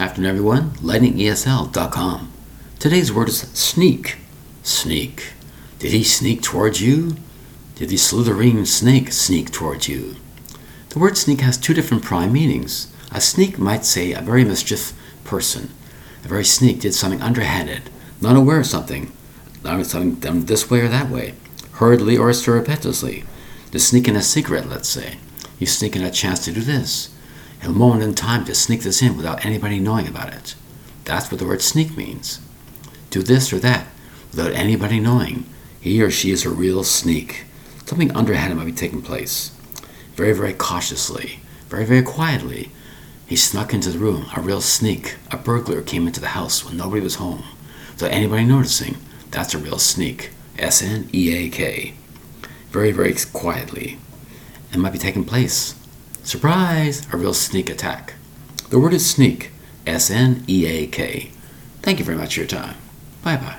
Afternoon, everyone. LightningESL.com. Today's word is sneak. Sneak. Did he sneak towards you? Did the slithering snake sneak towards you? The word sneak has two different prime meanings. A sneak might say a very mischief person. A very sneak did something underhanded, not aware of something, not something done this way or that way, hurriedly or surreptitiously. To sneak in a cigarette, let's say. You sneak in a chance to do this. A moment in time to sneak this in without anybody knowing about it. That's what the word sneak means. Do this or that without anybody knowing. He or she is a real sneak. Something underhanded might be taking place. Very, very cautiously, very, very quietly, he snuck into the room. A real sneak. A burglar came into the house when nobody was home, without anybody noticing. That's a real sneak. S N E A K. Very, very quietly. It might be taking place. Surprise! A real sneak attack. The word is sneak. S N E A K. Thank you very much for your time. Bye bye.